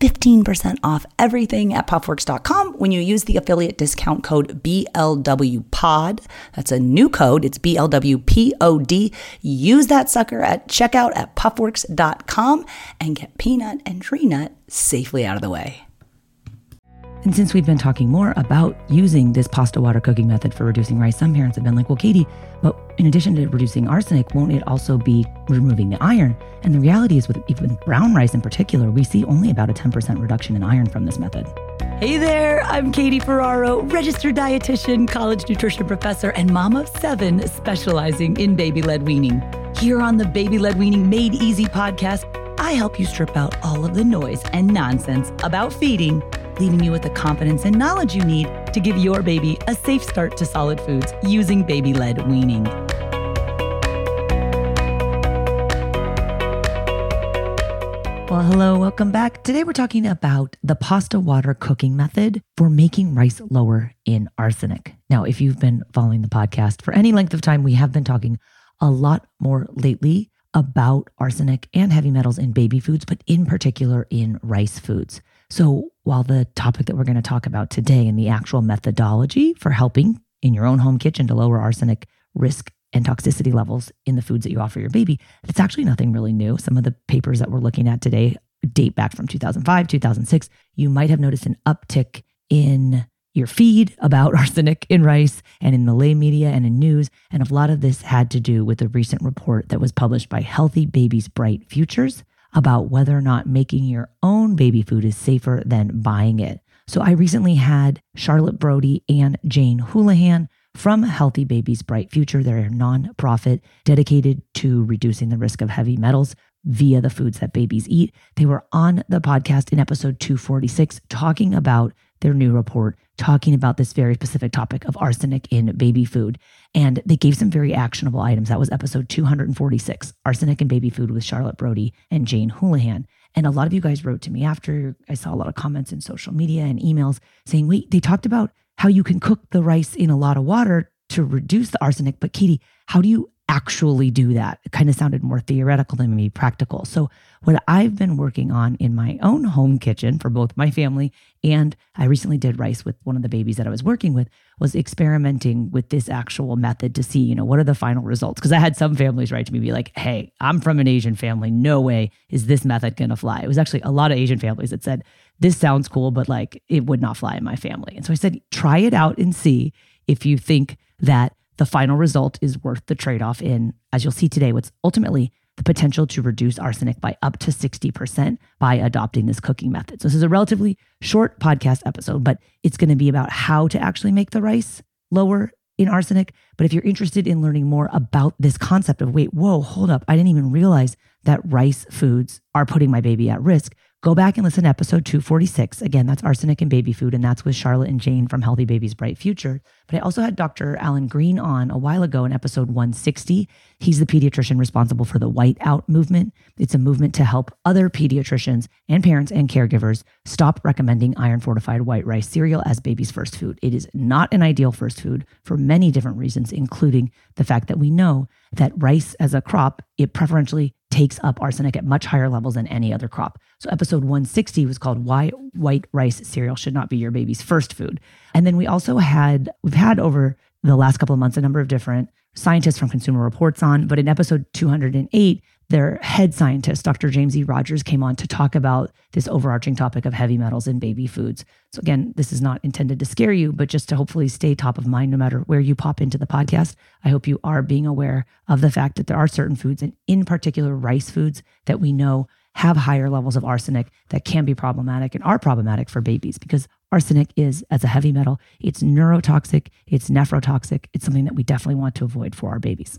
15% off everything at puffworks.com when you use the affiliate discount code BLWPOD. That's a new code. It's BLWPOD. Use that sucker at checkout at puffworks.com and get peanut and tree nut safely out of the way. And since we've been talking more about using this pasta water cooking method for reducing rice, some parents have been like, well, Katie, but in addition to reducing arsenic, won't it also be removing the iron? And the reality is, with even brown rice in particular, we see only about a 10% reduction in iron from this method. Hey there, I'm Katie Ferraro, registered dietitian, college nutrition professor, and mom of seven specializing in baby led weaning. Here on the Baby Led Weaning Made Easy podcast, I help you strip out all of the noise and nonsense about feeding leaving you with the confidence and knowledge you need to give your baby a safe start to solid foods using baby led weaning. Well, hello, welcome back. Today we're talking about the pasta water cooking method for making rice lower in arsenic. Now, if you've been following the podcast for any length of time, we have been talking a lot more lately about arsenic and heavy metals in baby foods, but in particular in rice foods. So, while the topic that we're going to talk about today and the actual methodology for helping in your own home kitchen to lower arsenic risk and toxicity levels in the foods that you offer your baby, it's actually nothing really new. Some of the papers that we're looking at today date back from 2005, 2006. You might have noticed an uptick in your feed about arsenic in rice and in the lay media and in news. And a lot of this had to do with a recent report that was published by Healthy Babies Bright Futures about whether or not making your own baby food is safer than buying it. So I recently had Charlotte Brody and Jane Houlihan from Healthy Babies Bright Future. They're a nonprofit dedicated to reducing the risk of heavy metals via the foods that babies eat. They were on the podcast in episode 246 talking about their new report talking about this very specific topic of arsenic in baby food. And they gave some very actionable items. That was episode 246 Arsenic in Baby Food with Charlotte Brody and Jane Houlihan. And a lot of you guys wrote to me after I saw a lot of comments in social media and emails saying, wait, they talked about how you can cook the rice in a lot of water to reduce the arsenic. But Katie, how do you actually do that. It kind of sounded more theoretical than maybe practical. So, what I've been working on in my own home kitchen for both my family and I recently did rice with one of the babies that I was working with was experimenting with this actual method to see, you know, what are the final results? Because I had some families write to me be like, "Hey, I'm from an Asian family. No way is this method going to fly." It was actually a lot of Asian families that said, "This sounds cool, but like it would not fly in my family." And so I said, "Try it out and see if you think that the final result is worth the trade off in, as you'll see today, what's ultimately the potential to reduce arsenic by up to 60% by adopting this cooking method. So, this is a relatively short podcast episode, but it's going to be about how to actually make the rice lower in arsenic. But if you're interested in learning more about this concept of wait, whoa, hold up, I didn't even realize that rice foods are putting my baby at risk. Go back and listen to episode 246. Again, that's arsenic and baby food, and that's with Charlotte and Jane from Healthy Babies Bright Future. But I also had Dr. Alan Greene on a while ago in episode 160. He's the pediatrician responsible for the white out movement. It's a movement to help other pediatricians and parents and caregivers stop recommending iron fortified white rice cereal as baby's first food. It is not an ideal first food for many different reasons, including the fact that we know that rice as a crop, it preferentially takes up arsenic at much higher levels than any other crop. So episode 160 was called Why White Rice Cereal Should Not Be Your Baby's First Food. And then we also had, we've had over the last couple of months a number of different scientists from Consumer Reports on, but in episode 208, their head scientist, Dr. James E. Rogers, came on to talk about this overarching topic of heavy metals in baby foods. So, again, this is not intended to scare you, but just to hopefully stay top of mind no matter where you pop into the podcast. I hope you are being aware of the fact that there are certain foods, and in particular, rice foods, that we know have higher levels of arsenic that can be problematic and are problematic for babies because arsenic is, as a heavy metal, it's neurotoxic, it's nephrotoxic. It's something that we definitely want to avoid for our babies.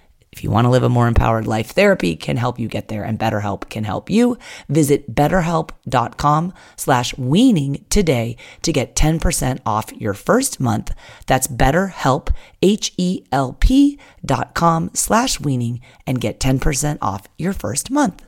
if you want to live a more empowered life, therapy can help you get there and BetterHelp can help you. Visit betterhelp.com slash weaning today to get 10% off your first month. That's betterhelp, H-E-L-P dot com slash weaning and get 10% off your first month.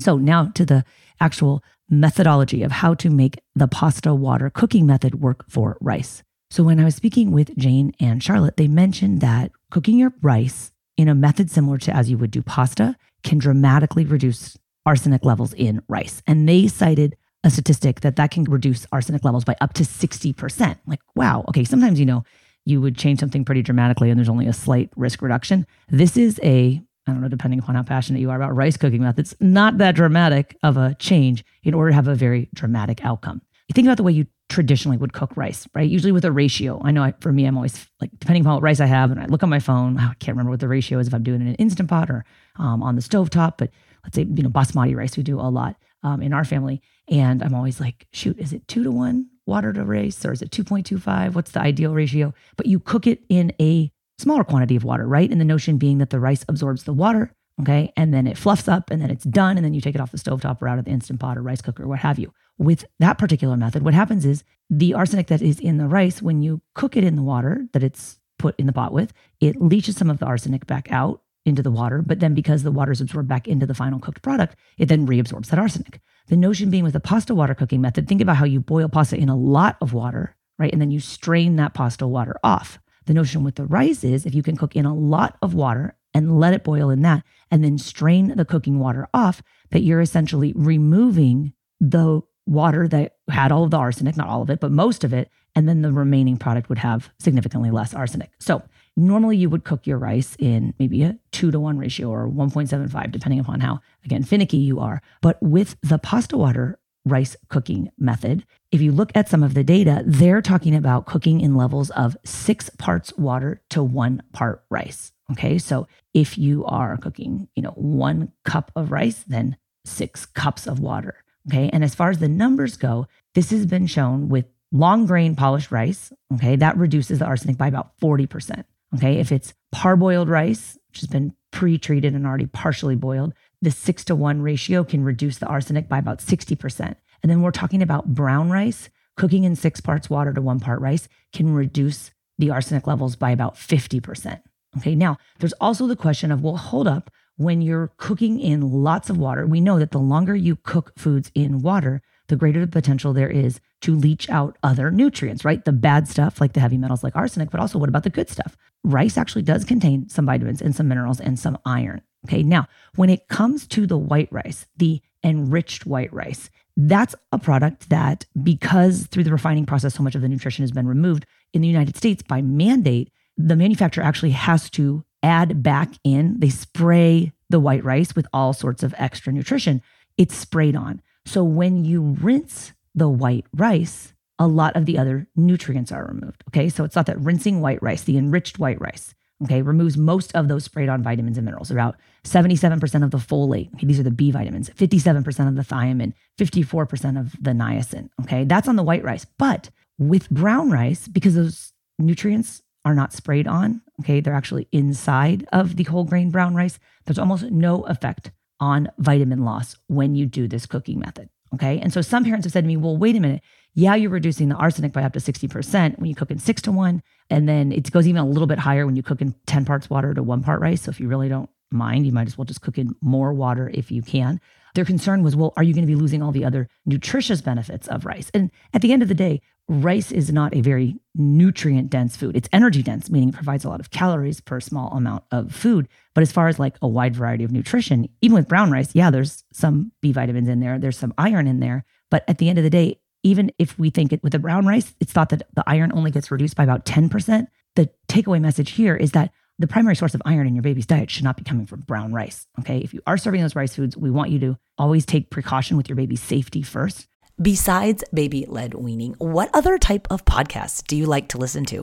So now to the actual methodology of how to make the pasta water cooking method work for rice. So when I was speaking with Jane and Charlotte, they mentioned that cooking your rice in a method similar to as you would do pasta can dramatically reduce arsenic levels in rice. And they cited a statistic that that can reduce arsenic levels by up to 60%. Like, wow, okay, sometimes, you know, you would change something pretty dramatically and there's only a slight risk reduction. This is a, I don't know, depending upon how passionate you are about rice cooking methods, not that dramatic of a change in order to have a very dramatic outcome. You think about the way you traditionally would cook rice, right? Usually with a ratio. I know I, for me, I'm always like, depending upon what rice I have, and I look on my phone, I can't remember what the ratio is if I'm doing it in an instant pot or um, on the stove top. But let's say, you know, basmati rice, we do a lot um, in our family. And I'm always like, shoot, is it two to one water to rice or is it 2.25? What's the ideal ratio? But you cook it in a smaller quantity of water, right? And the notion being that the rice absorbs the water, okay? And then it fluffs up and then it's done. And then you take it off the stove top or out of the instant pot or rice cooker, or what have you with that particular method, what happens is the arsenic that is in the rice, when you cook it in the water that it's put in the pot with, it leaches some of the arsenic back out into the water. But then because the water is absorbed back into the final cooked product, it then reabsorbs that arsenic. The notion being with the pasta water cooking method, think about how you boil pasta in a lot of water, right? And then you strain that pasta water off. The notion with the rice is if you can cook in a lot of water and let it boil in that, and then strain the cooking water off, that you're essentially removing the water that had all of the arsenic, not all of it, but most of it. And then the remaining product would have significantly less arsenic. So normally you would cook your rice in maybe a two to one ratio or 1.75, depending upon how, again, finicky you are. But with the pasta water rice cooking method, if you look at some of the data, they're talking about cooking in levels of six parts water to one part rice. Okay. So if you are cooking, you know, one cup of rice, then six cups of water. Okay. And as far as the numbers go, this has been shown with long grain polished rice. Okay. That reduces the arsenic by about 40%. Okay. If it's parboiled rice, which has been pre treated and already partially boiled, the six to one ratio can reduce the arsenic by about 60%. And then we're talking about brown rice. Cooking in six parts water to one part rice can reduce the arsenic levels by about 50%. Okay, now there's also the question of, well, hold up, when you're cooking in lots of water, we know that the longer you cook foods in water, the greater the potential there is to leach out other nutrients, right? The bad stuff, like the heavy metals like arsenic, but also what about the good stuff? Rice actually does contain some vitamins and some minerals and some iron. Okay, now when it comes to the white rice, the enriched white rice, that's a product that, because through the refining process, so much of the nutrition has been removed in the United States by mandate, the manufacturer actually has to add back in, they spray the white rice with all sorts of extra nutrition. It's sprayed on. So when you rinse the white rice, a lot of the other nutrients are removed. Okay. So it's not that rinsing white rice, the enriched white rice, okay, removes most of those sprayed on vitamins and minerals. About 77% of the folate, okay, these are the B vitamins, 57% of the thiamine, 54% of the niacin. Okay. That's on the white rice. But with brown rice, because those nutrients are not sprayed on, okay, they're actually inside of the whole grain brown rice, there's almost no effect on vitamin loss when you do this cooking method. Okay. And so some parents have said to me, well, wait a minute. Yeah, you're reducing the arsenic by up to 60% when you cook in six to one. And then it goes even a little bit higher when you cook in 10 parts water to one part rice. So if you really don't mind, you might as well just cook in more water if you can. Their concern was, well, are you going to be losing all the other nutritious benefits of rice? And at the end of the day, rice is not a very nutrient dense food. It's energy dense, meaning it provides a lot of calories per small amount of food. But as far as like a wide variety of nutrition, even with brown rice, yeah, there's some B vitamins in there, there's some iron in there. But at the end of the day, even if we think it with the brown rice, it's thought that the iron only gets reduced by about 10%. The takeaway message here is that the primary source of iron in your baby's diet should not be coming from brown rice. Okay. If you are serving those rice foods, we want you to always take precaution with your baby's safety first. Besides baby led weaning, what other type of podcasts do you like to listen to?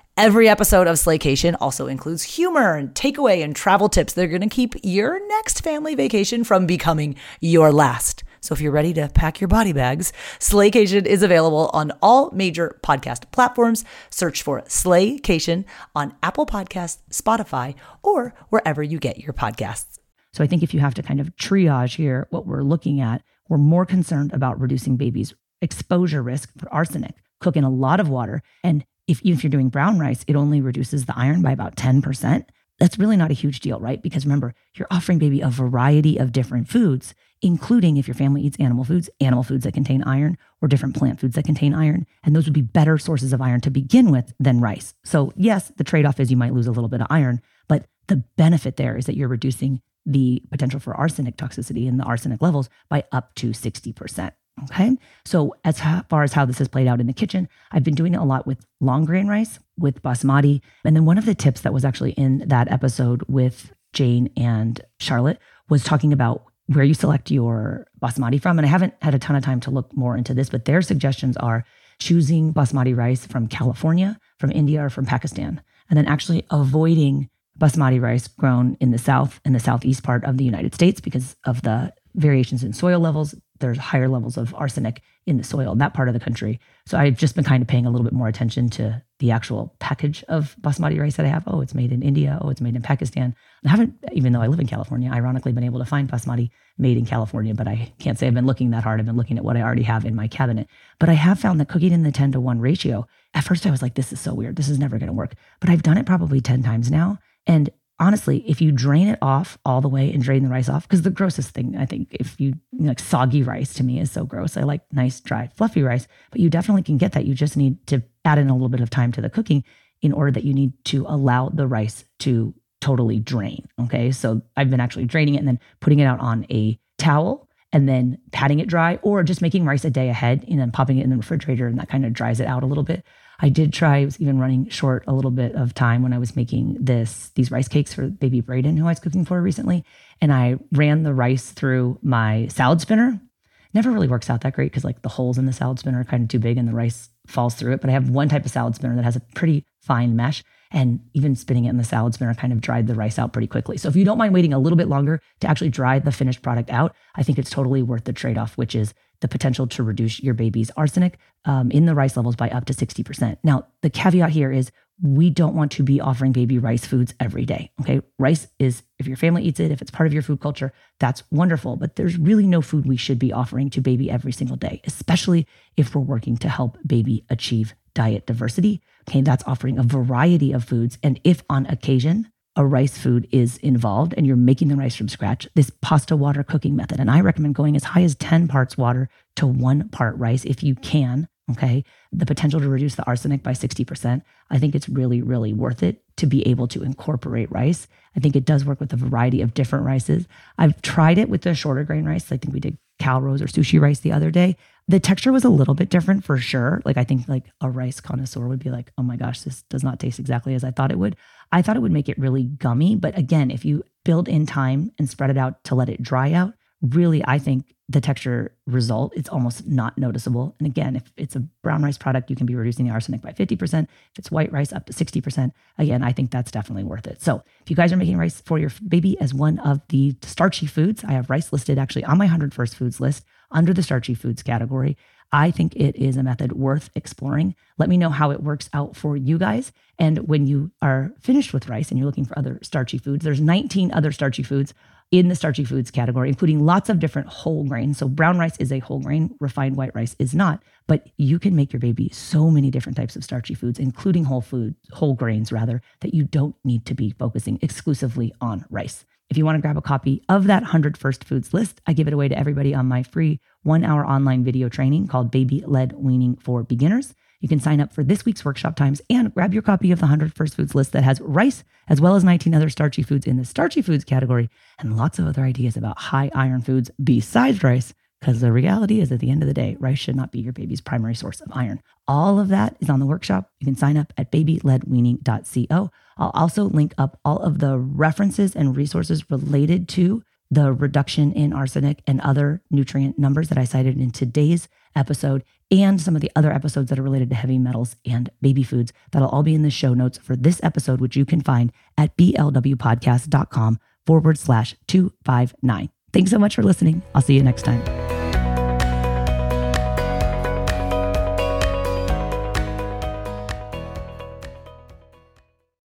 Every episode of Slaycation also includes humor and takeaway and travel tips that are going to keep your next family vacation from becoming your last. So if you're ready to pack your body bags, Slaycation is available on all major podcast platforms. Search for Slaycation on Apple Podcasts, Spotify, or wherever you get your podcasts. So I think if you have to kind of triage here what we're looking at, we're more concerned about reducing babies' exposure risk for arsenic. Cook in a lot of water and if, if you're doing brown rice, it only reduces the iron by about 10%. That's really not a huge deal, right? Because remember, you're offering baby a variety of different foods, including if your family eats animal foods, animal foods that contain iron, or different plant foods that contain iron. And those would be better sources of iron to begin with than rice. So, yes, the trade off is you might lose a little bit of iron, but the benefit there is that you're reducing the potential for arsenic toxicity and the arsenic levels by up to 60%. Okay. So, as far as how this has played out in the kitchen, I've been doing it a lot with long grain rice, with basmati. And then one of the tips that was actually in that episode with Jane and Charlotte was talking about where you select your basmati from. And I haven't had a ton of time to look more into this, but their suggestions are choosing basmati rice from California, from India, or from Pakistan, and then actually avoiding basmati rice grown in the south and the southeast part of the United States because of the variations in soil levels. There's higher levels of arsenic in the soil in that part of the country. So I've just been kind of paying a little bit more attention to the actual package of basmati rice that I have. Oh, it's made in India. Oh, it's made in Pakistan. I haven't, even though I live in California, ironically been able to find basmati made in California, but I can't say I've been looking that hard. I've been looking at what I already have in my cabinet. But I have found that cooking in the 10 to 1 ratio, at first I was like, this is so weird. This is never going to work. But I've done it probably 10 times now. And honestly, if you drain it off all the way and drain the rice off, because the grossest thing I think, if you, you know, like soggy rice to me is so gross. I like nice, dry, fluffy rice, but you definitely can get that. You just need to add in a little bit of time to the cooking. in order that you need to allow the rice to totally drain. Okay. So I've been actually draining it and then putting it out on a towel and then patting it dry or just making rice a day ahead and then popping it in the refrigerator and that kind of dries it out a little bit. I did try, I was even running short a little bit of time when I was making this these rice cakes for baby Braden, who I was cooking for recently. And I ran the rice through my salad spinner. Never really works out that great because like the holes in the salad spinner are kind of too big and the rice falls through it. But I have one type of salad spinner that has a pretty fine mesh. And even spinning it in the salad spinner kind of dried the rice out pretty quickly. So if you don't mind waiting a little bit longer to actually dry the finished product out, I think it's totally worth the trade off, which is the potential to reduce your baby's arsenic um, in the rice levels by up to 60%. Now, the caveat here is we don't want to be offering baby rice foods every day. Okay. Rice is, if your family eats it, if it's part of your food culture, that's wonderful. But there's really no food we should be offering to baby every single day, especially if we're working to help baby achieve diet diversity. Okay, that's offering a variety of foods. And if on occasion a rice food is involved and you're making the rice from scratch, this pasta water cooking method, and I recommend going as high as 10 parts water to one part rice if you can. Okay, the potential to reduce the arsenic by 60%. I think it's really, really worth it to be able to incorporate rice. I think it does work with a variety of different rices. I've tried it with the shorter grain rice. I think we did Calrose or sushi rice the other day. The texture was a little bit different for sure. Like I think like a rice connoisseur would be like, "Oh my gosh, this does not taste exactly as I thought it would." I thought it would make it really gummy, but again, if you build in time and spread it out to let it dry out, really I think the texture result it's almost not noticeable. And again, if it's a brown rice product, you can be reducing the arsenic by 50%. If it's white rice up to 60%, again, I think that's definitely worth it. So, if you guys are making rice for your baby as one of the starchy foods, I have rice listed actually on my 100 first foods list under the starchy foods category. I think it is a method worth exploring. Let me know how it works out for you guys. And when you are finished with rice and you're looking for other starchy foods, there's 19 other starchy foods in the starchy foods category, including lots of different whole grains. So brown rice is a whole grain, refined white rice is not. But you can make your baby so many different types of starchy foods, including whole food, whole grains rather, that you don't need to be focusing exclusively on rice. If you want to grab a copy of that 100 First Foods list, I give it away to everybody on my free one hour online video training called Baby Led Weaning for Beginners. You can sign up for this week's workshop times and grab your copy of the 100 First Foods list that has rice as well as 19 other starchy foods in the starchy foods category and lots of other ideas about high iron foods besides rice because the reality is, at the end of the day, rice should not be your baby's primary source of iron. All of that is on the workshop. You can sign up at babyledweaning.co. I'll also link up all of the references and resources related to the reduction in arsenic and other nutrient numbers that I cited in today's episode, and some of the other episodes that are related to heavy metals and baby foods. That'll all be in the show notes for this episode, which you can find at blwpodcast.com forward slash 259. Thanks so much for listening. I'll see you next time.